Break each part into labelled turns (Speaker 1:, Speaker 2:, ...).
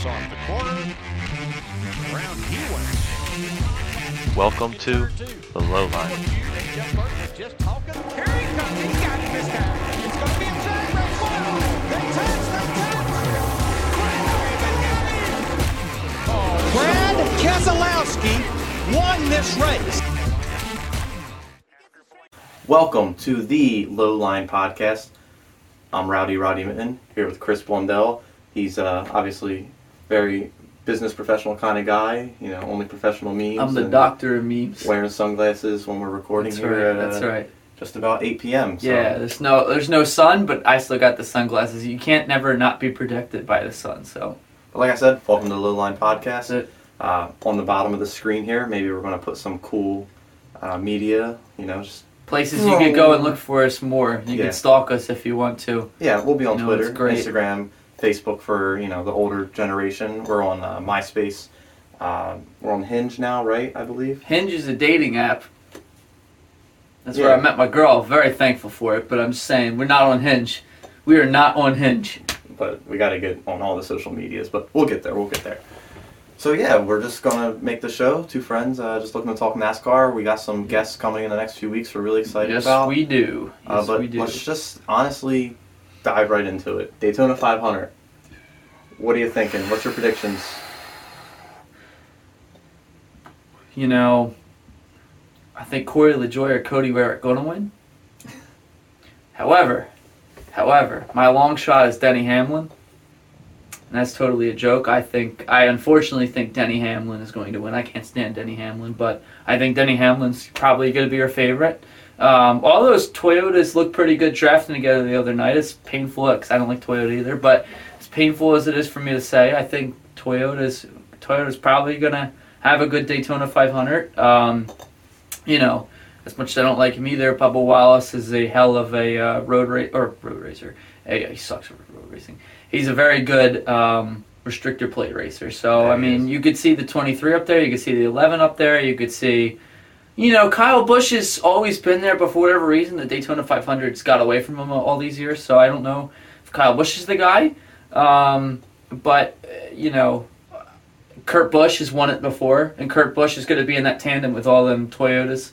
Speaker 1: Pass off the corner. Around he went.
Speaker 2: Welcome to the low line.
Speaker 1: Just talking. Here he comes. He got it this time. It's going to be a drag race. Wow. They touch. They touch. Brad Keselowski won this race.
Speaker 3: Welcome to the Low Line Podcast. I'm Rowdy Roddy Mitten here with Chris Blundell. He's uh, obviously very business professional kind of guy. You know, only professional memes.
Speaker 4: I'm the doctor of memes.
Speaker 3: Wearing sunglasses when we're recording
Speaker 4: That's
Speaker 3: here
Speaker 4: right.
Speaker 3: at
Speaker 4: That's
Speaker 3: uh,
Speaker 4: right.
Speaker 3: just about 8 p.m. So,
Speaker 4: Yeah, there's no there's no sun, but I still got the sunglasses. You can't never not be protected by the sun. So
Speaker 3: but like I said, welcome to the Low Line Podcast. Uh, on the bottom of the screen here, maybe we're going to put some cool uh, media. You know, just
Speaker 4: Places you could go and look for us more. You
Speaker 3: Yeah.
Speaker 4: can stalk us if you want to.
Speaker 3: Yeah, we'll be on
Speaker 4: You know,
Speaker 3: Twitter. Instagram, Facebook for you know the older generation. We're on uh, MySpace. Uh, we're on Hinge now, right? I believe.
Speaker 4: Hinge is a dating app. That's
Speaker 3: Yeah.
Speaker 4: where I met my girl. Very thankful for it. But I'm just saying we're not on Hinge. We are not on Hinge.
Speaker 3: But we got to get on all the social medias. But we'll get there. We'll get there. So yeah, we're just gonna make the show. Two friends, uh, just looking to talk NASCAR. We got some guests coming in the next few weeks. We're really excited
Speaker 4: yes,
Speaker 3: about.
Speaker 4: we do.
Speaker 3: uh,
Speaker 4: Yes,
Speaker 3: but
Speaker 4: we do.
Speaker 3: let's just honestly dive right into it. Daytona 500. What are you thinking? What's your predictions?
Speaker 4: You know, I think Corey LaJoie or Cody Ware are going to win. However, however, my long shot is Denny Hamlin. And that's totally a joke. I think I unfortunately think Denny Hamlin is going to win. I can't stand Denny Hamlin, but I think Denny Hamlin's probably going to be our favorite. Um, all those Toyotas look pretty good drafting together the other night. It's painful because I don't like Toyota either, but as painful as it is for me to say, I think Toyota's Toyota's probably going to have a good Daytona 500. Um, you know, as much as I don't like him either, Bubba Wallace is a hell of a uh, road race or road racer. Hey, he sucks at road racing. He's a very good um, restrictor plate racer. So
Speaker 3: Yeah,
Speaker 4: I mean,
Speaker 3: is.
Speaker 4: you could see the 23 up there. You could see the 11 up there. You could see. You know, Kyle Busch has always been there, but for whatever reason, the Daytona 500's got away from him all these years. So I don't know if Kyle Busch is the guy. Um, but, uh, you know, Kurt Busch has won it before, and Kurt Busch is going to be in that tandem with all them Toyotas.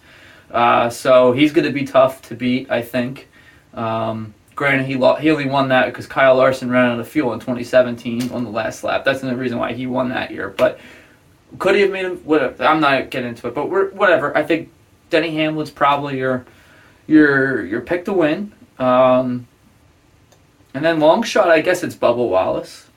Speaker 4: Uh, so he's going to be tough to beat, I think. Um, granted, he, lo- he only won that because Kyle Larson ran out of fuel in 2017 on the last lap. That's the reason why he won that year. But could he have made him? Whatever. I'm not getting into it, but we're, whatever. I think Denny Hamlin's probably your your your pick to win. Um, and then long shot, I guess it's Bubba Wallace.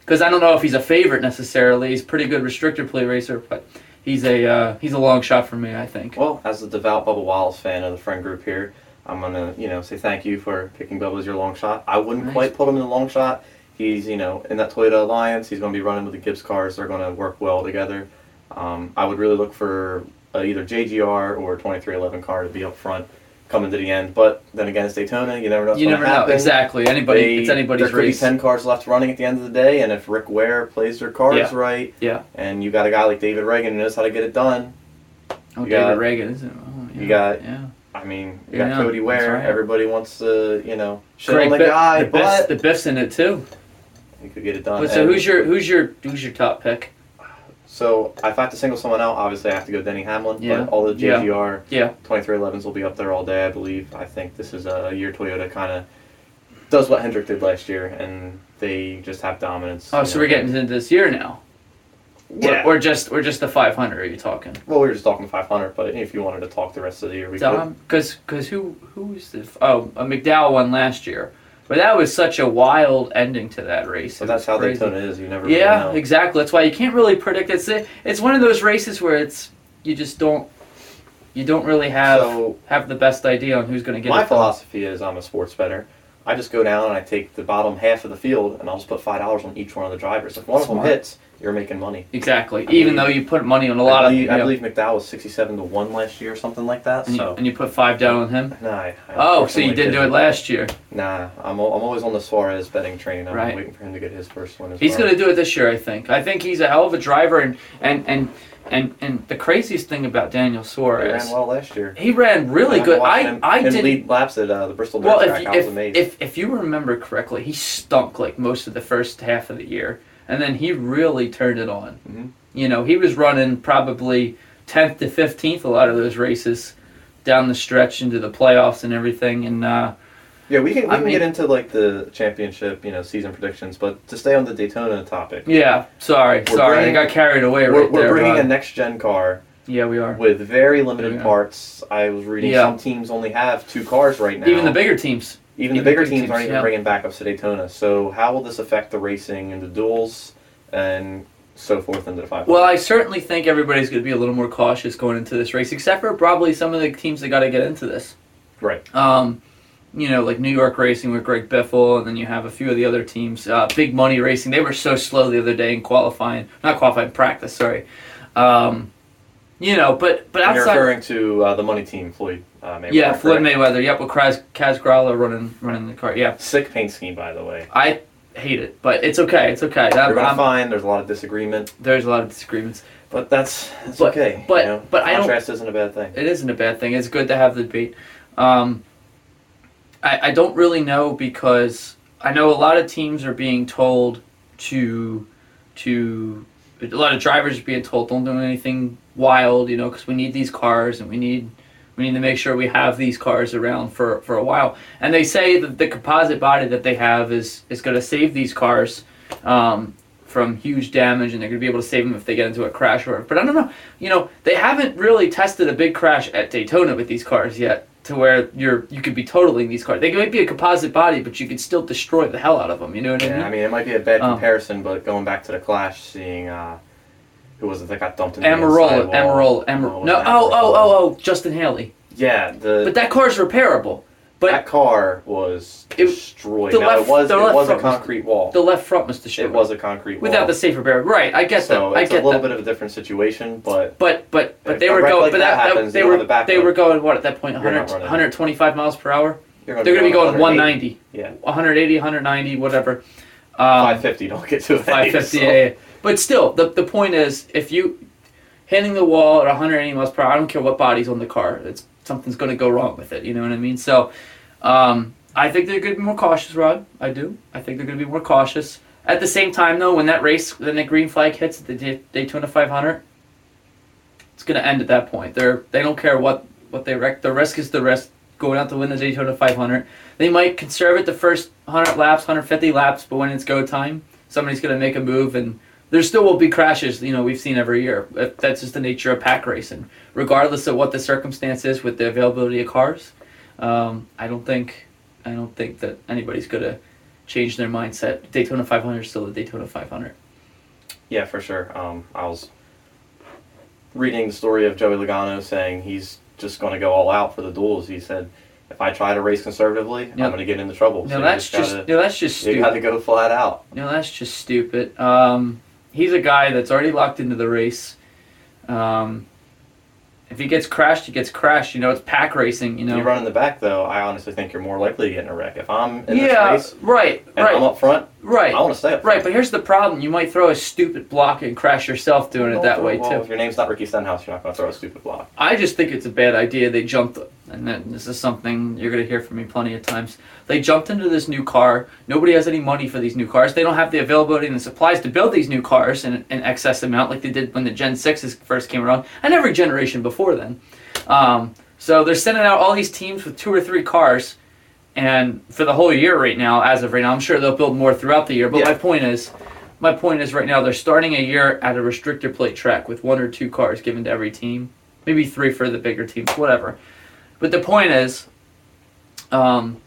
Speaker 4: Because I don't know if he's a favorite necessarily. He's a pretty good restrictor plate racer, but he's a uh, he's a long shot for me. I think.
Speaker 3: Well, as a devout Bubba Wallace fan of the friend group here, I'm gonna, you know, say thank you for picking Bubba as your long shot. I wouldn't
Speaker 4: Nice.
Speaker 3: quite put him in the long shot. He's, you know, in that Toyota alliance. He's gonna be running with the Gibbs cars. They're gonna work well together. Um, I would really look for uh, either JGR or 23XI car to be up front, coming to the end. But then again, it's Daytona. You never know. What's
Speaker 4: you never know exactly. Anybody,
Speaker 3: They-
Speaker 4: it's anybody's
Speaker 3: there could
Speaker 4: race.
Speaker 3: be 10 cars left running at the end of the day, and if Rick Ware plays their cars
Speaker 4: Yeah.
Speaker 3: right,
Speaker 4: Yeah.
Speaker 3: and you got a guy like David Ragan who knows how to get it done,
Speaker 4: Oh,
Speaker 3: you
Speaker 4: David
Speaker 3: got-
Speaker 4: Ragan, isn't it? Oh, yeah.
Speaker 3: you got-
Speaker 4: yeah.
Speaker 3: I mean, you
Speaker 4: Yeah,
Speaker 3: got Cody Ware.
Speaker 4: right.
Speaker 3: Everybody wants to, you know, shit
Speaker 4: Greg
Speaker 3: on the guy,
Speaker 4: the Biff's,
Speaker 3: but
Speaker 4: the Biff's in it too.
Speaker 3: You could get it done.
Speaker 4: But so
Speaker 3: And
Speaker 4: who's your who's your who's your top pick?
Speaker 3: So if I have to single someone out, obviously I have to go Denny Hamlin.
Speaker 4: Yeah.
Speaker 3: But all the
Speaker 4: Yeah.
Speaker 3: JGR
Speaker 4: Yeah.
Speaker 3: 23XIs will be up there all day, I believe. I think this is a year Toyota kind of does what Hendrick did last year, and they just have dominance.
Speaker 4: Oh, so
Speaker 3: know.
Speaker 4: we're getting into this year now.
Speaker 3: Yeah.
Speaker 4: Or, or just or just the 500? Are you talking?
Speaker 3: well, we were just talking 500, but if you wanted to talk the rest of the year, we could.
Speaker 4: Because because who who's the oh uh, McDowell won last year, but that was such a wild ending to that race.
Speaker 3: So that's how
Speaker 4: crazy.
Speaker 3: Daytona is. You never really
Speaker 4: Yeah,
Speaker 3: know.
Speaker 4: exactly. That's why you can't really predict. It's it's one of those races where it's you just don't you don't really have
Speaker 3: So-
Speaker 4: have the best idea on who's going to get
Speaker 3: My
Speaker 4: it.
Speaker 3: philosophy is I'm a sports bettor. I just go down and I take the bottom half of the field and I'll just put five dollars on each one of the drivers. If one of them hits, you're making money.
Speaker 4: Exactly.
Speaker 3: I
Speaker 4: Even
Speaker 3: believe-
Speaker 4: though you put money on a lot
Speaker 3: I
Speaker 4: of
Speaker 3: believe,
Speaker 4: you
Speaker 3: I
Speaker 4: know,
Speaker 3: believe McDowell was sixty-seven to one last year, or something like that.
Speaker 4: and, you,
Speaker 3: So
Speaker 4: and you put five down on him.
Speaker 3: nah. I, I
Speaker 4: Oh, so you didn't do it last year.
Speaker 3: Nah, I'm, I'm always on the Suarez betting train. I'm
Speaker 4: Right.
Speaker 3: waiting for him to get his first one. As
Speaker 4: He's
Speaker 3: well.
Speaker 4: going to do it this year, I think. I think he's a hell of a driver, and and and and, and the craziest thing about Daniel
Speaker 3: He
Speaker 4: Suarez,
Speaker 3: ran well last year.
Speaker 4: he ran really
Speaker 3: I
Speaker 4: good. I
Speaker 3: him,
Speaker 4: I
Speaker 3: him
Speaker 4: did
Speaker 3: lead laps at uh, the Bristol Dirt
Speaker 4: well.
Speaker 3: Track.
Speaker 4: If,
Speaker 3: I was
Speaker 4: if,
Speaker 3: amazed.
Speaker 4: if if you remember correctly, he stunk like most of the first half of the year, and then he really turned it on.
Speaker 3: Mhm.
Speaker 4: You know, he was running probably 10th to 15th a lot of those races down the stretch into the playoffs and everything. And uh,
Speaker 3: Yeah, we can, we
Speaker 4: I
Speaker 3: can
Speaker 4: mean-
Speaker 3: get into like the championship, you know, season predictions, but to stay on the Daytona topic,
Speaker 4: yeah, sorry, sorry,
Speaker 3: bringing-
Speaker 4: I got carried away
Speaker 3: we're,
Speaker 4: right
Speaker 3: we're
Speaker 4: there.
Speaker 3: bringing a next gen car
Speaker 4: yeah, we are.
Speaker 3: with very limited parts. I was reading
Speaker 4: Yeah.
Speaker 3: some teams only have two cars right now.
Speaker 4: Even the bigger teams.
Speaker 3: Even the bigger teams aren't even
Speaker 4: yeah.
Speaker 3: bringing backups to Daytona. So how will this affect the racing and the duels and so forth into the five?
Speaker 4: Well, I certainly think everybody's going to be a little more cautious going into this race, except for probably some of the teams that got to get into this.
Speaker 3: right.
Speaker 4: Um, you know, like New York Racing with Greg Biffle, and then you have a few of the other teams. Uh, Big Money Racing, they were so slow the other day in qualifying, not qualifying, practice. Sorry. Um, you know, but but
Speaker 3: And You're
Speaker 4: outside,
Speaker 3: referring to uh, the money team, Floyd uh, Mayweather.
Speaker 4: yeah, Floyd
Speaker 3: correct?
Speaker 4: Mayweather. Yep, with Kaz, Kaz Grala running running the car. Yeah,
Speaker 3: Sick paint scheme, by the way.
Speaker 4: I hate it, but it's okay. It's okay.
Speaker 3: You're
Speaker 4: I'm-
Speaker 3: gonna
Speaker 4: I'm-
Speaker 3: find there's a lot of disagreement,
Speaker 4: there's a lot of disagreements.
Speaker 3: but that's that's
Speaker 4: But-
Speaker 3: okay.
Speaker 4: but-
Speaker 3: you know?
Speaker 4: but I don't-
Speaker 3: contrast isn't a bad thing.
Speaker 4: it isn't a bad thing. It's good to have the debate. Um, I, I don't really know because I know a lot of teams are being told to to a lot of drivers are being told don't do anything wild, you know, because we need these cars and we need we need to make sure we have these cars around for for a while. And they say that the composite body that they have is is going to save these cars. Um, from huge damage, and they're going to be able to save them if they get into a crash or. But I don't know you know, they haven't really tested a big crash at Daytona with these cars yet, to where you're you could be totaling these cars. They might be a composite body, but you could still destroy the hell out of them. You know what I mean?
Speaker 3: Yeah, I mean it might be a bad
Speaker 4: Um,
Speaker 3: comparison, but going back to the clash, seeing uh, it that got dumped in the
Speaker 4: Almirola,
Speaker 3: inside
Speaker 4: Almirola.
Speaker 3: Almirola.
Speaker 4: No, oh, oh, oh, oh, Justin Haley.
Speaker 3: Yeah, the
Speaker 4: But that car's repairable. But
Speaker 3: that car was
Speaker 4: It-
Speaker 3: destroyed.
Speaker 4: the
Speaker 3: now
Speaker 4: left-
Speaker 3: it was
Speaker 4: the
Speaker 3: it
Speaker 4: left
Speaker 3: was a
Speaker 4: was-
Speaker 3: concrete wall.
Speaker 4: the left front was destroyed.
Speaker 3: It was a concrete wall.
Speaker 4: without the safer barrier. Right, I get
Speaker 3: so
Speaker 4: that. I
Speaker 3: it's
Speaker 4: get
Speaker 3: a little
Speaker 4: that.
Speaker 3: bit of a different situation, but
Speaker 4: But but but they were going.
Speaker 3: like
Speaker 4: but
Speaker 3: that happens,
Speaker 4: they were
Speaker 3: don't
Speaker 4: they were going what at that 100, 125 miles per hour. They're going to be going 190,
Speaker 3: Yeah,
Speaker 4: 180, 190, whatever. Um,
Speaker 3: 550. Don't get to it.
Speaker 4: 550
Speaker 3: So-
Speaker 4: yeah, yeah. But still, the the point is, if you hitting the wall at 180 miles per hour, I don't care what body's on the car. It's something's going to go wrong with it. You know what I mean? So, um, I think they're going to be more cautious, Rod. I do. I think they're going to be more cautious. At the same time, though, when that race, when the green flag hits at the Day- Daytona 500, it's going to end at that point. They're they don't care what what they wreck. The risk is the risk. Going out to win the Daytona 500, they might conserve it the first 100 laps, 150 laps, but when it's go time, somebody's going to make a move and there still will be crashes you know we've seen every year that's just the nature of pack racing regardless of what the circumstance is with the availability of cars um, i don't think i don't think that anybody's going to change their mindset daytona 500 is still the daytona 500
Speaker 3: Yeah, for sure. Um, I was reading the story of Joey Logano saying he's just going to go all out for the duels. He said, "If I try to race conservatively,
Speaker 4: Yep.
Speaker 3: I'm going to get into trouble."
Speaker 4: no
Speaker 3: So
Speaker 4: that's just
Speaker 3: gotta,
Speaker 4: no that's just stupid.
Speaker 3: you got to go flat out.
Speaker 4: no that's just stupid um, he's a guy that's already locked into the race um, if he gets crashed he gets crashed you know it's pack racing you know
Speaker 3: If you run in the back, though, I honestly think you're more likely to get in a wreck. If I'm in
Speaker 4: yeah
Speaker 3: this race
Speaker 4: right
Speaker 3: and
Speaker 4: right
Speaker 3: I'm up front,
Speaker 4: right
Speaker 3: I want to stay up. Front.
Speaker 4: Right, but here's the problem. You might throw a stupid block and crash yourself doing it that way
Speaker 3: well,
Speaker 4: too.
Speaker 3: If your name's not Ricky Stenhouse, you're not going to throw a stupid block.
Speaker 4: I just think it's a bad idea. They jumped, and then this is something you're going to hear from me plenty of times. They jumped into this new car. Nobody has any money for these new cars. They don't have the availability and the supplies to build these new cars in an excess amount like they did when the Gen 6s first came around, and every generation before then. Um, so they're sending out all these teams with two or three cars, and for the whole year right now, as of right now, I'm sure they'll build more throughout the year. But
Speaker 3: Yeah.
Speaker 4: my point is, my point is right now they're starting a year at a restrictor plate track with one or two cars given to every team, maybe three for the bigger teams, whatever. But the point is, um,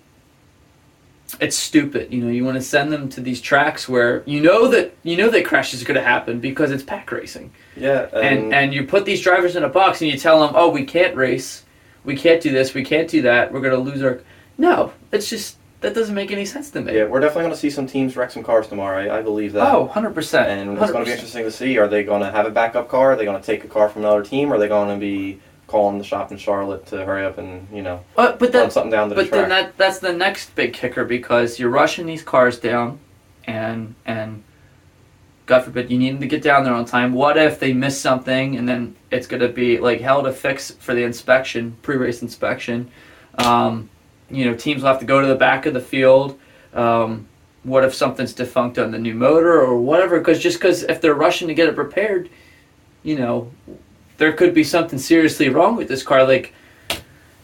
Speaker 4: it's stupid. You know, you want to send them to these tracks where you know that you know that crashes are going to happen because it's pack racing,
Speaker 3: Yeah,
Speaker 4: and and you put these drivers in a box and you tell them, oh, we can't race, we can't do this, we can't do that, we're going to lose our. No, it's just that doesn't make any sense to me.
Speaker 3: yeah, we're definitely going to see some teams wreck some cars tomorrow. I, I believe that.
Speaker 4: Oh, 100%.
Speaker 3: And it's going to be interesting to see. Are they going to have a backup car? Are they going to take a car from another team? Are they going to be calling the shop in Charlotte to hurry up and you know
Speaker 4: But, but
Speaker 3: something down to the
Speaker 4: But
Speaker 3: track?
Speaker 4: then that that's the next big kicker because you're rushing these cars down, and and God forbid you need them to get down there on time. What if they miss something and then it's going to be like hell to fix for the inspection, pre-race inspection. Um, you know, teams will have to go to the back of the field. Um, what if something's defunct on the new motor or whatever? Because just because if they're rushing to get it repaired, you know, there could be something seriously wrong with this car. Like,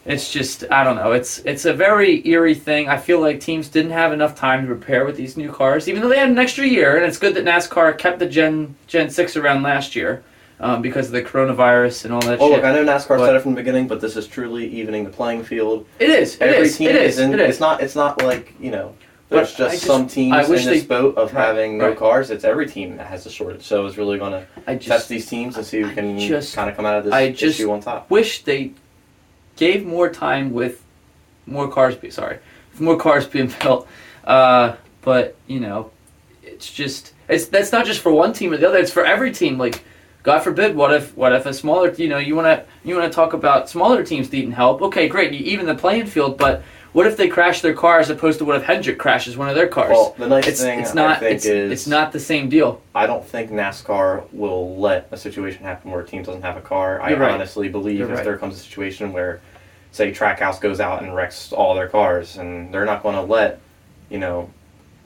Speaker 4: it's just I don't know. It's it's a very eerie thing. I feel like teams didn't have enough time to prepare with these new cars, even though they had an extra year. And it's good that NASCAR kept the Gen Gen Six around last year um, because of the coronavirus and all that
Speaker 3: Well,
Speaker 4: shit.
Speaker 3: look, I know NASCAR
Speaker 4: But-
Speaker 3: said it from the beginning, but this is truly evening the playing field.
Speaker 4: it is. It
Speaker 3: Every
Speaker 4: is,
Speaker 3: team
Speaker 4: It is.
Speaker 3: in.
Speaker 4: It is.
Speaker 3: It's not. It's not like you know. There's just,
Speaker 4: just-
Speaker 3: some teams
Speaker 4: I
Speaker 3: in this
Speaker 4: they-
Speaker 3: boat of
Speaker 4: Right,
Speaker 3: having no
Speaker 4: right.
Speaker 3: cars. It's every team that has a shortage. So it's really going to test these teams and see who can kind of come out of this
Speaker 4: I just-
Speaker 3: issue on top.
Speaker 4: wish they gave more time with more cars. Be sorry, with more cars being built. Uh, but you know, it's just it's that's not just for one team or the other. It's for every team. Like, God forbid, what if what if a smaller you know you want to you want to talk about smaller teams needing help? Okay, great, you even the playing field. But what if they crash their car as opposed to what if Hendrick crashes one of their cars?
Speaker 3: Well, the nice
Speaker 4: it's
Speaker 3: thing
Speaker 4: it's not
Speaker 3: I think
Speaker 4: it's,
Speaker 3: is
Speaker 4: it's not the same deal.
Speaker 3: I don't think NASCAR will let a situation happen where a team doesn't have a car. I
Speaker 4: You're right.
Speaker 3: honestly believe
Speaker 4: You're
Speaker 3: if
Speaker 4: right.
Speaker 3: there comes a situation where, say, Trackhouse goes out and wrecks all their cars, and they're not going to let, you know,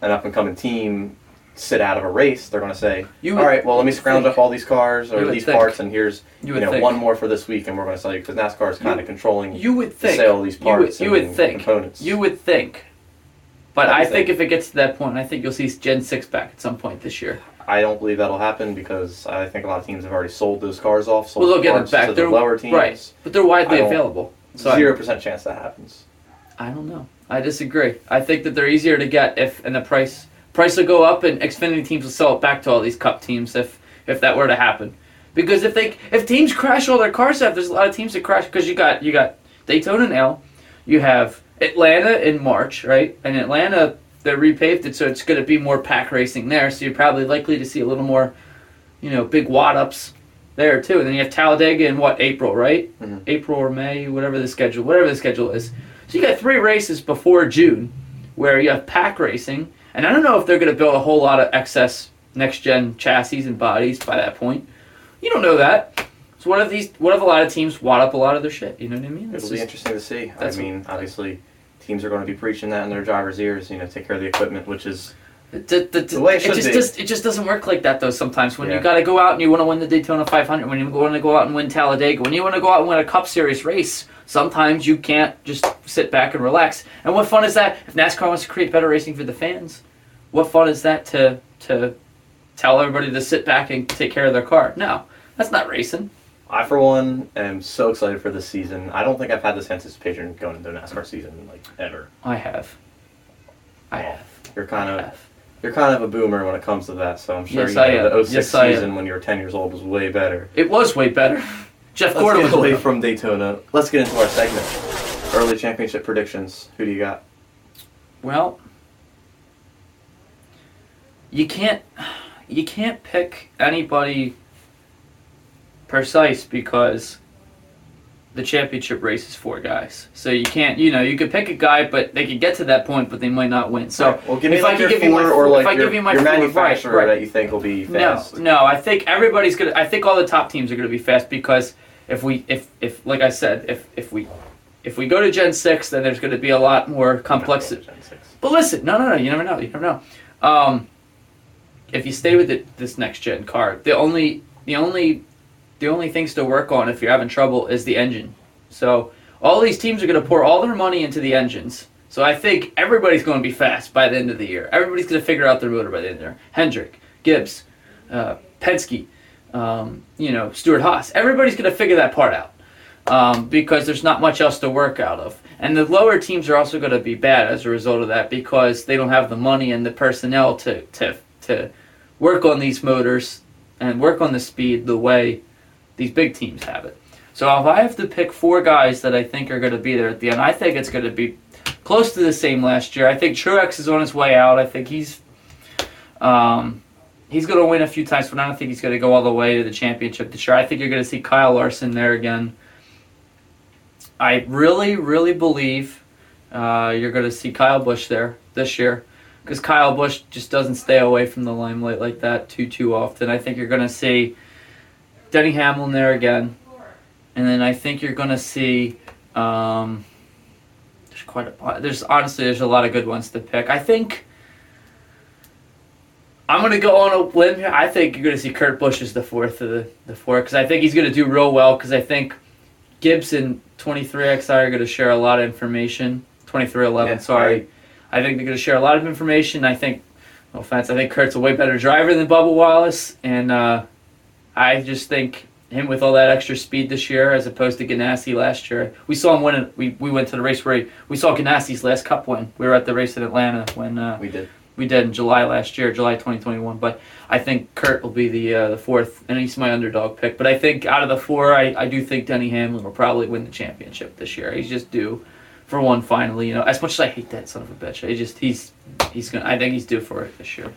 Speaker 3: an up and coming team sit out of a race. They're going to say,
Speaker 4: You
Speaker 3: all
Speaker 4: would
Speaker 3: right, well, let me scrounge
Speaker 4: think-
Speaker 3: up all these cars or these
Speaker 4: think.
Speaker 3: parts, and here's
Speaker 4: You
Speaker 3: you, know
Speaker 4: think.
Speaker 3: one more for this week, and we're going to sell you because NASCAR is kind of controlling
Speaker 4: You would
Speaker 3: the
Speaker 4: think
Speaker 3: sale of these
Speaker 4: you would,
Speaker 3: parts
Speaker 4: you would think
Speaker 3: components.
Speaker 4: You would think. But
Speaker 3: I
Speaker 4: I think if it gets to that point, I think you'll see Gen 6 back at some point this year.
Speaker 3: I don't believe that'll happen because I think a lot of teams have already sold those cars off. Sold
Speaker 4: Well, they'll get them back.
Speaker 3: to
Speaker 4: They're
Speaker 3: the lower teams.
Speaker 4: Right. But they're widely available. So
Speaker 3: Zero percent chance that happens.
Speaker 4: I, don't know. I disagree. I think that they're easier to get if and the price price will go up and Xfinity teams will sell it back to all these cup teams if if that were to happen. Because if they if teams crash all their cars out, there's a lot of teams that crash because you got you got Daytona now, you have Atlanta in March, right? And Atlanta they repaved it so it's going to be more pack racing there, so you're probably likely to see a little more, you know, big wad ups there too. And then you have Talladega in what April, right?
Speaker 3: Mhm.
Speaker 4: April or May, whatever the schedule, whatever the schedule is. So you got three races before June, where you have pack racing, and I don't know if they're going to build a whole lot of excess next gen chassis and bodies by that point. You don't know that. So what if these? What if a lot of teams wad up a lot of their shit? You know what I mean? It's
Speaker 3: It'll be interesting to see. I mean, obviously, teams are going to be preaching that in their drivers' ears. You know, take care of the equipment, which is
Speaker 4: it,
Speaker 3: The way it
Speaker 4: it just does, it just doesn't work like that though. Sometimes when you
Speaker 3: Yeah.
Speaker 4: got to go out and you want to win the Daytona 500, when you want to go out and win Talladega, when you want to go out and win a Cup Series race, sometimes you can't just sit back and relax. And what fun is that? If NASCAR wants to create better racing for the fans, what fun is that to to tell everybody to sit back and take care of their car? No, that's not racing.
Speaker 3: I, for one, am so excited for this season. I don't think I've had this anticipation going into a NASCAR season like ever.
Speaker 4: I have. I have.
Speaker 3: You're kind
Speaker 4: I
Speaker 3: of
Speaker 4: have.
Speaker 3: you're kind of a boomer when it comes to that. So I'm sure
Speaker 4: Yes,
Speaker 3: you know the 06
Speaker 4: Yes,
Speaker 3: season when you were 10 years old was way better.
Speaker 4: It was way better. Jeff Gordon was
Speaker 3: away from Daytona. Let's get into our segment. Early championship predictions. Who do you got?
Speaker 4: Well, you can't you can't pick anybody precise because the championship race is four guys. So you can't, you know, you could pick a guy, but they could get to that point, but they might not win. So
Speaker 3: Alright, well, give me
Speaker 4: if
Speaker 3: like
Speaker 4: I could give you my
Speaker 3: or like
Speaker 4: if I
Speaker 3: your,
Speaker 4: give you my
Speaker 3: your
Speaker 4: four, right, right.
Speaker 3: that you think will be fast.
Speaker 4: no, no, I think everybody's gonna. I think all the top teams are gonna be fast because if we, if, if, like I said, if, if we, if we go to Gen six, then there's gonna be a lot more complex. But listen, no, no, no. You never know. You never know. Um, if you stay with it, this next gen car, the only, the only, the only things to work on if you're having trouble is the engine. So all these teams are going to pour all their money into the engines. So I think everybody's going to be fast by the end of the year. Everybody's going to figure out their motor by the end of the year. Hendrick, Gibbs, uh, Penske, um, you know, Stewart-Haas. Everybody's going to figure that part out um, because there's not much else to work out of. And the lower teams are also going to be bad as a result of that because they don't have the money and the personnel to, to, to work on these motors and work on the speed the way these big teams have it. So if I have to pick four guys that I think are going to be there at the end, I think it's going to be close to the same last year. I think Truex is on his way out. I think he's um, he's going to win a few times, but I don't think he's going to go all the way to the championship this year. I think you're going to see Kyle Larson there again. I really, really believe uh, you're going to see Kyle Busch there this year because Kyle Busch just doesn't stay away from the limelight like that too too often. I think you're going to see Denny Hamlin there again, and then I think you're going to see. Um, there's quite a there's honestly there's a lot of good ones to pick. I think I'm gonna go on a limb here. I think you're gonna see Kurt Busch as the fourth of the the four because I think he's gonna do real well because I think Gibbs and 23XI are gonna share a lot of information. 23XI,
Speaker 3: Yeah,
Speaker 4: sorry.
Speaker 3: right.
Speaker 4: I think they're gonna share a lot of information. I think, no offense, I think Kurt's a way better driver than Bubba Wallace, and uh, I just think him with all that extra speed this year as opposed to Ganassi last year. We saw him win. We we went to the race where he, we saw Ganassi's last Cup win. We were at the race in Atlanta when. Uh,
Speaker 3: We did.
Speaker 4: We did in July last year, July 2021. But I think Kurt will be the uh, the fourth, and he's my underdog pick. But I think out of the four, I, I do think Denny Hamlin will probably win the championship this year. He's just due for one finally. You know, as much as I hate that son of a bitch, I just he's he's gonna. I think he's due for it this year.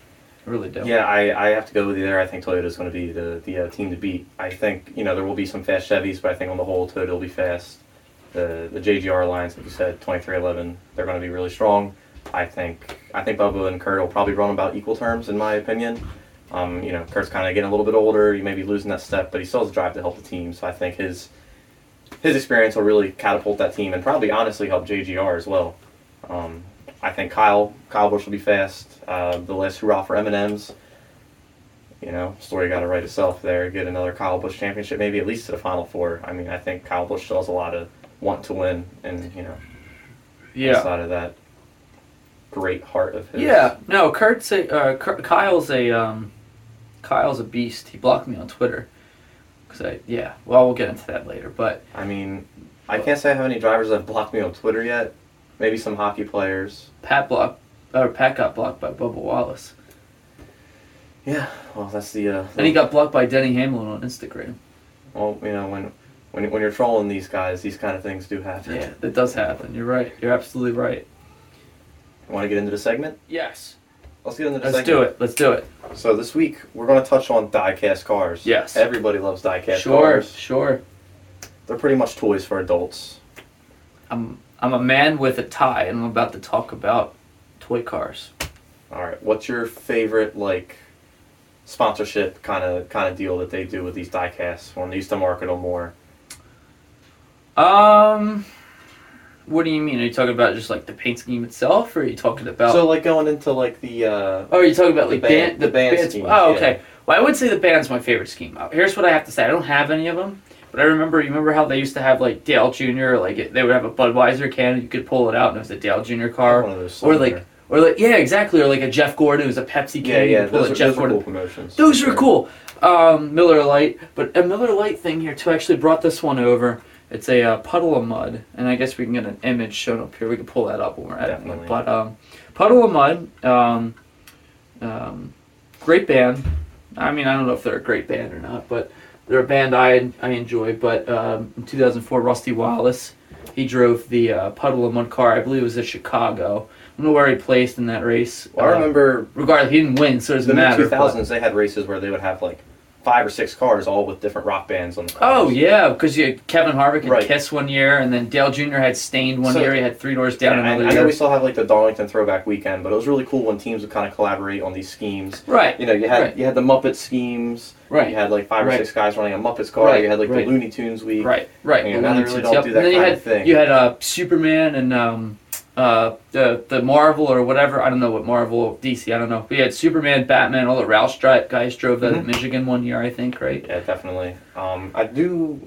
Speaker 4: Really do.
Speaker 3: Yeah, I, I have to go with you there. I think Toyota's going to be the the uh, team to beat. I think you know there will be some fast Chevys, but I think on the whole Toyota will be fast. The the JGR lines, like you said, twenty three eleven, they're going to be really strong. I think I think Bubba and Kurt will probably run about equal terms in my opinion. Um, you know, Kurt's kind of getting a little bit older. You may be losing that step, but he still has a drive to help the team. So I think his his experience will really catapult that team and probably honestly help JGR as well. Um, I think Kyle Kyle Busch will be fast. Uh, the last hurrah for M&M's. You know, story got to write itself there. Get another Kyle Busch championship, maybe at least to the final four. I mean, I think Kyle Busch still has a lot of want to win, and you know,
Speaker 4: yeah.
Speaker 3: inside of that great heart of his.
Speaker 4: Yeah, no, Kurt's a uh, Kurt, Kyle's a um, Kyle's a beast. He blocked me on Twitter because I yeah. Well, we'll get into that later, but
Speaker 3: I mean, I can't say I have any drivers that have blocked me on Twitter yet. Maybe some hockey players.
Speaker 4: Pat blocked or Pat got blocked by Bubba Wallace,
Speaker 3: Yeah, well, that's the. Uh,
Speaker 4: and he got blocked by Denny Hamlin on Instagram.
Speaker 3: Well, you know, when when when you're trolling these guys, these kind of things do happen.
Speaker 4: Yeah, it does happen. You're right. You're absolutely right.
Speaker 3: Want to get into the segment?
Speaker 4: Yes.
Speaker 3: Let's get into the segment.
Speaker 4: Let's
Speaker 3: segment.
Speaker 4: do it. Let's do it.
Speaker 3: So this week we're going to touch on die-cast cars.
Speaker 4: Yes.
Speaker 3: Everybody loves diecast
Speaker 4: sure,
Speaker 3: cars.
Speaker 4: sure.
Speaker 3: They're pretty much toys for adults.
Speaker 4: I'm I'm a man with a tie, and I'm about to talk about toy cars.
Speaker 3: All right. What's your favorite like sponsorship kind of kind of deal that they do with these die-casts when they used to market them more?
Speaker 4: Um, what do you mean? Are you talking about just like the paint scheme itself, or are you talking about?
Speaker 3: So like going into like the uh,
Speaker 4: Oh, are you talking about
Speaker 3: The
Speaker 4: like
Speaker 3: band-
Speaker 4: band,
Speaker 3: the band
Speaker 4: band's-
Speaker 3: schemes,
Speaker 4: Oh,
Speaker 3: yeah.
Speaker 4: okay. Well, I would say the band's my favorite scheme. Uh, Here's what I have to say. I don't have any of them, but I remember. You remember how they used to have like Dale Jr. Like it, they would have a Budweiser can, and you could pull it out, and it was a Dale Jr. car,
Speaker 3: one of those
Speaker 4: or like, or like, yeah, exactly, or like a Jeff Gordon. It was a Pepsi can.
Speaker 3: yeah yeah those,
Speaker 4: a
Speaker 3: are,
Speaker 4: Jeff
Speaker 3: those
Speaker 4: Gordon.
Speaker 3: cool promotions.
Speaker 4: Those
Speaker 3: sure.
Speaker 4: cool. Um, Miller Lite, but a Miller Lite thing here too. I actually brought this one over. It's a uh, Puddle of Mudd, and I guess we can get an image shown up here. We can pull that up when we're at it.
Speaker 3: Definitely.
Speaker 4: But um, Puddle of Mudd, um, um, great band. I mean, I don't know if they're a great band or not, but they're a band I I enjoy. But um, in 2004, Rusty Wallace, he drove the uh, Puddle of Mudd car. I believe it was at Chicago. I don't know where he placed in that race.
Speaker 3: Well, I
Speaker 4: Uh,
Speaker 3: remember
Speaker 4: regardless, he didn't win, so it doesn't
Speaker 3: the mid
Speaker 4: matter.
Speaker 3: two
Speaker 4: but-
Speaker 3: thousands they had races where they would have like five or six cars all with different rock bands on the cars.
Speaker 4: Oh yeah, because you had Kevin Harvick had
Speaker 3: Right.
Speaker 4: Kiss one year, and then Dale Jr. had Staind one
Speaker 3: So-
Speaker 4: year. He had Three Doors Down
Speaker 3: Yeah, I,
Speaker 4: another
Speaker 3: I know
Speaker 4: year.
Speaker 3: we still have like the Darlington throwback weekend, but it was really cool when teams would kind of collaborate on these schemes.
Speaker 4: right,
Speaker 3: You know, you had
Speaker 4: Right.
Speaker 3: you had the Muppet schemes.
Speaker 4: right,
Speaker 3: You had like five or
Speaker 4: Right.
Speaker 3: six guys running a Muppets car.
Speaker 4: Right,
Speaker 3: You had like the Looney Tunes week.
Speaker 4: right, right.
Speaker 3: Yeah,
Speaker 4: The
Speaker 3: now they really don't
Speaker 4: yep.
Speaker 3: do that
Speaker 4: and then you
Speaker 3: kind
Speaker 4: had
Speaker 3: of thing.
Speaker 4: you had uh, Superman and um, uh, the the Marvel or whatever. I don't know what Marvel DC. I don't know. We had Superman, Batman. All the Roush dri- guys drove that at
Speaker 3: Mhm.
Speaker 4: Michigan one year, I think. Right.
Speaker 3: Yeah, definitely. Um, I do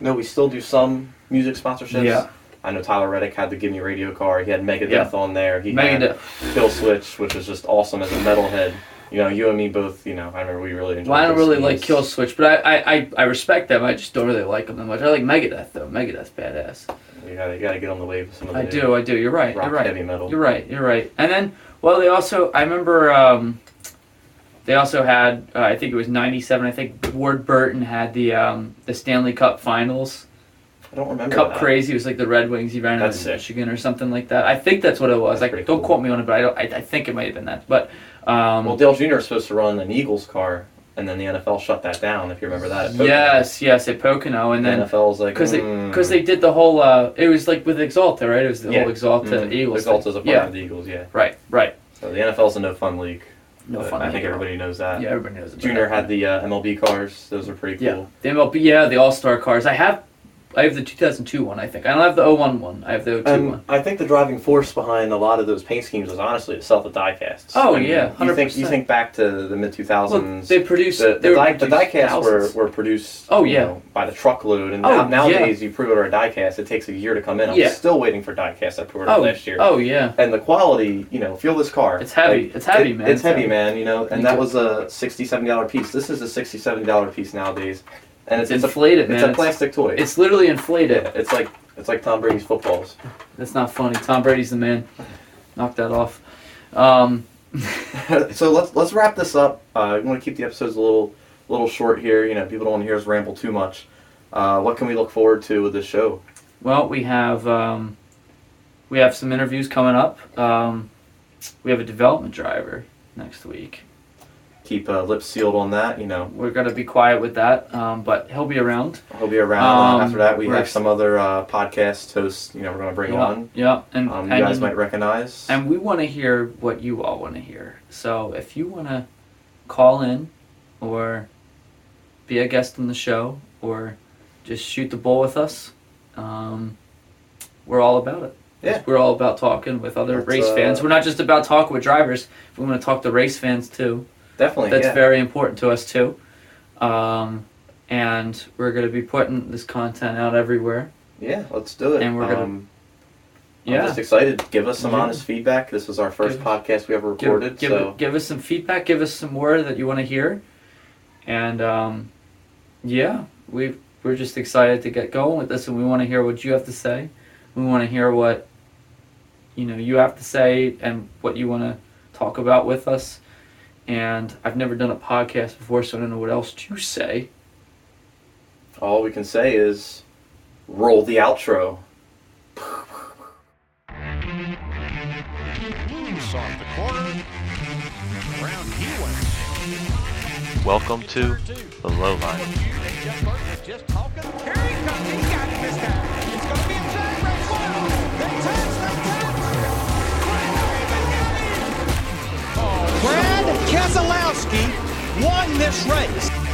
Speaker 3: know we still do some music sponsorships.
Speaker 4: Yeah.
Speaker 3: I know Tyler Reddick had the Gimme Radio car. He had Megadeth
Speaker 4: Yeah.
Speaker 3: on there. He
Speaker 4: Megadeth.
Speaker 3: had Killswitch, which was just awesome as a metalhead. You know, you and me both. You know, I remember we really enjoyed.
Speaker 4: Well, I don't really like. Killswitch, but I, I, I, I respect them. I just don't really like them that much. I like Megadeth though. Megadeth's badass.
Speaker 3: You gotta, you gotta get on the wave with some of the
Speaker 4: I do. I do. You're right.
Speaker 3: rock
Speaker 4: You're right.
Speaker 3: heavy metal.
Speaker 4: You're right. You're right. And then, well, they also. I remember. Um, they also had. Uh, I think it was '97. I think Ward Burton had the um, the Stanley Cup Finals.
Speaker 3: I don't remember
Speaker 4: Cup
Speaker 3: that.
Speaker 4: Crazy it was like the Red Wings. He ran out
Speaker 3: That's
Speaker 4: of
Speaker 3: sick.
Speaker 4: Michigan or something like that. I think that's what it was.
Speaker 3: That's
Speaker 4: Like, don't
Speaker 3: cool.
Speaker 4: quote me on it, but I don't. I, I think it might have been that. But um,
Speaker 3: Well, Dale Jr. is supposed to run an Eagles car, and then the NFL shut that down. If you remember that. at
Speaker 4: yes, yes, at Pocono, and then
Speaker 3: The
Speaker 4: NFL
Speaker 3: was like
Speaker 4: because they
Speaker 3: mm,
Speaker 4: because they did the whole. Uh, it was like with Axalta, right? It was the
Speaker 3: Yeah.
Speaker 4: whole Axalta
Speaker 3: mm,
Speaker 4: Eagles. Axalta's
Speaker 3: a part
Speaker 4: yeah,
Speaker 3: of the Eagles. Yeah.
Speaker 4: right, right.
Speaker 3: So the NFL's a no fun league.
Speaker 4: No fun.
Speaker 3: I think everybody knows that.
Speaker 4: Yeah, everybody knows.
Speaker 3: Junior
Speaker 4: that.
Speaker 3: had the uh, MLB cars. Those were pretty cool.
Speaker 4: Yeah, the MLB, yeah, the All Star cars. I have I have the 2002 one. I think I don't have the 01 one. I have the 02
Speaker 3: And
Speaker 4: one.
Speaker 3: I think the driving force behind a lot of those paint schemes was honestly to sell the die casts.
Speaker 4: Oh,
Speaker 3: I mean,
Speaker 4: yeah,
Speaker 3: You think you think back to the mid 2000s.
Speaker 4: Well, they produced
Speaker 3: the, the, die, the die
Speaker 4: produced
Speaker 3: casts were,
Speaker 4: thousands.
Speaker 3: were produced
Speaker 4: Oh,
Speaker 3: you
Speaker 4: yeah.
Speaker 3: know, by the truckload and
Speaker 4: Oh,
Speaker 3: now, nowadays you pre-order a die cast it takes a year to come in I'm
Speaker 4: Yeah.
Speaker 3: still waiting for die casts I pre-ordered
Speaker 4: oh
Speaker 3: last year
Speaker 4: oh yeah.
Speaker 3: and the quality you know feel this car
Speaker 4: It's heavy.
Speaker 3: Like,
Speaker 4: It's heavy,
Speaker 3: it-
Speaker 4: man.
Speaker 3: it's heavy man you know and
Speaker 4: You
Speaker 3: that was a 60 70 dollar piece this is a 67 dollars piece nowadays and it's,
Speaker 4: It's
Speaker 3: it's,
Speaker 4: inflated,
Speaker 3: a,
Speaker 4: man.
Speaker 3: it's a plastic toy
Speaker 4: It's literally inflated.
Speaker 3: yeah, it's like it's like Tom Brady's footballs
Speaker 4: That's not funny. Tom Brady's the man. Knock that off. Um,
Speaker 3: so let's let's wrap this up. Uh, we want to keep the episodes a little little short here. You know, people don't want to hear us ramble too much. Uh, what can we look forward to with this show?
Speaker 4: well, we have um, we have some interviews coming up. Um, we have a development driver next week.
Speaker 3: Keep uh, lips sealed on that. You know,
Speaker 4: We're gonna be quiet with that, um, but he'll be around.
Speaker 3: he'll be around.
Speaker 4: Um,
Speaker 3: Uh, After that, we have some other uh, podcast hosts. You know, we're going to bring
Speaker 4: yeah,
Speaker 3: on.
Speaker 4: yeah, and
Speaker 3: Um, you
Speaker 4: and,
Speaker 3: guys might recognize.
Speaker 4: and we want to hear what you all want to hear. So if you want to call in, or be a guest on the show, or just shoot the bull with us, um, we're all about it.
Speaker 3: Yeah.
Speaker 4: We're all about talking with other
Speaker 3: Let's,
Speaker 4: race
Speaker 3: uh,
Speaker 4: fans. We're not just about talking with drivers. We want to talk to race fans too.
Speaker 3: Definitely.
Speaker 4: That's
Speaker 3: yeah.
Speaker 4: very important to us too. Um, and we're going to be putting this content out everywhere.
Speaker 3: Yeah, let's do it.
Speaker 4: And we're gonna-
Speaker 3: Um, I'm
Speaker 4: Yeah.
Speaker 3: just excited. Give us some
Speaker 4: Yeah.
Speaker 3: honest feedback. This was our first
Speaker 4: Give-
Speaker 3: podcast we ever
Speaker 4: Give,
Speaker 3: recorded.
Speaker 4: give,
Speaker 3: so
Speaker 4: give us some feedback. Give us some more that you want to hear. And um, yeah, we we're just excited to get going with this, and we want to hear what you have to say. We want to hear what you know you have to say and what you want to talk about with us. And I've never done a podcast before, so I don't know what else to say.
Speaker 3: all we can say is roll the outro.
Speaker 1: Loose off the corner. Around he went.
Speaker 2: Welcome to the low
Speaker 1: Keselowski won this race.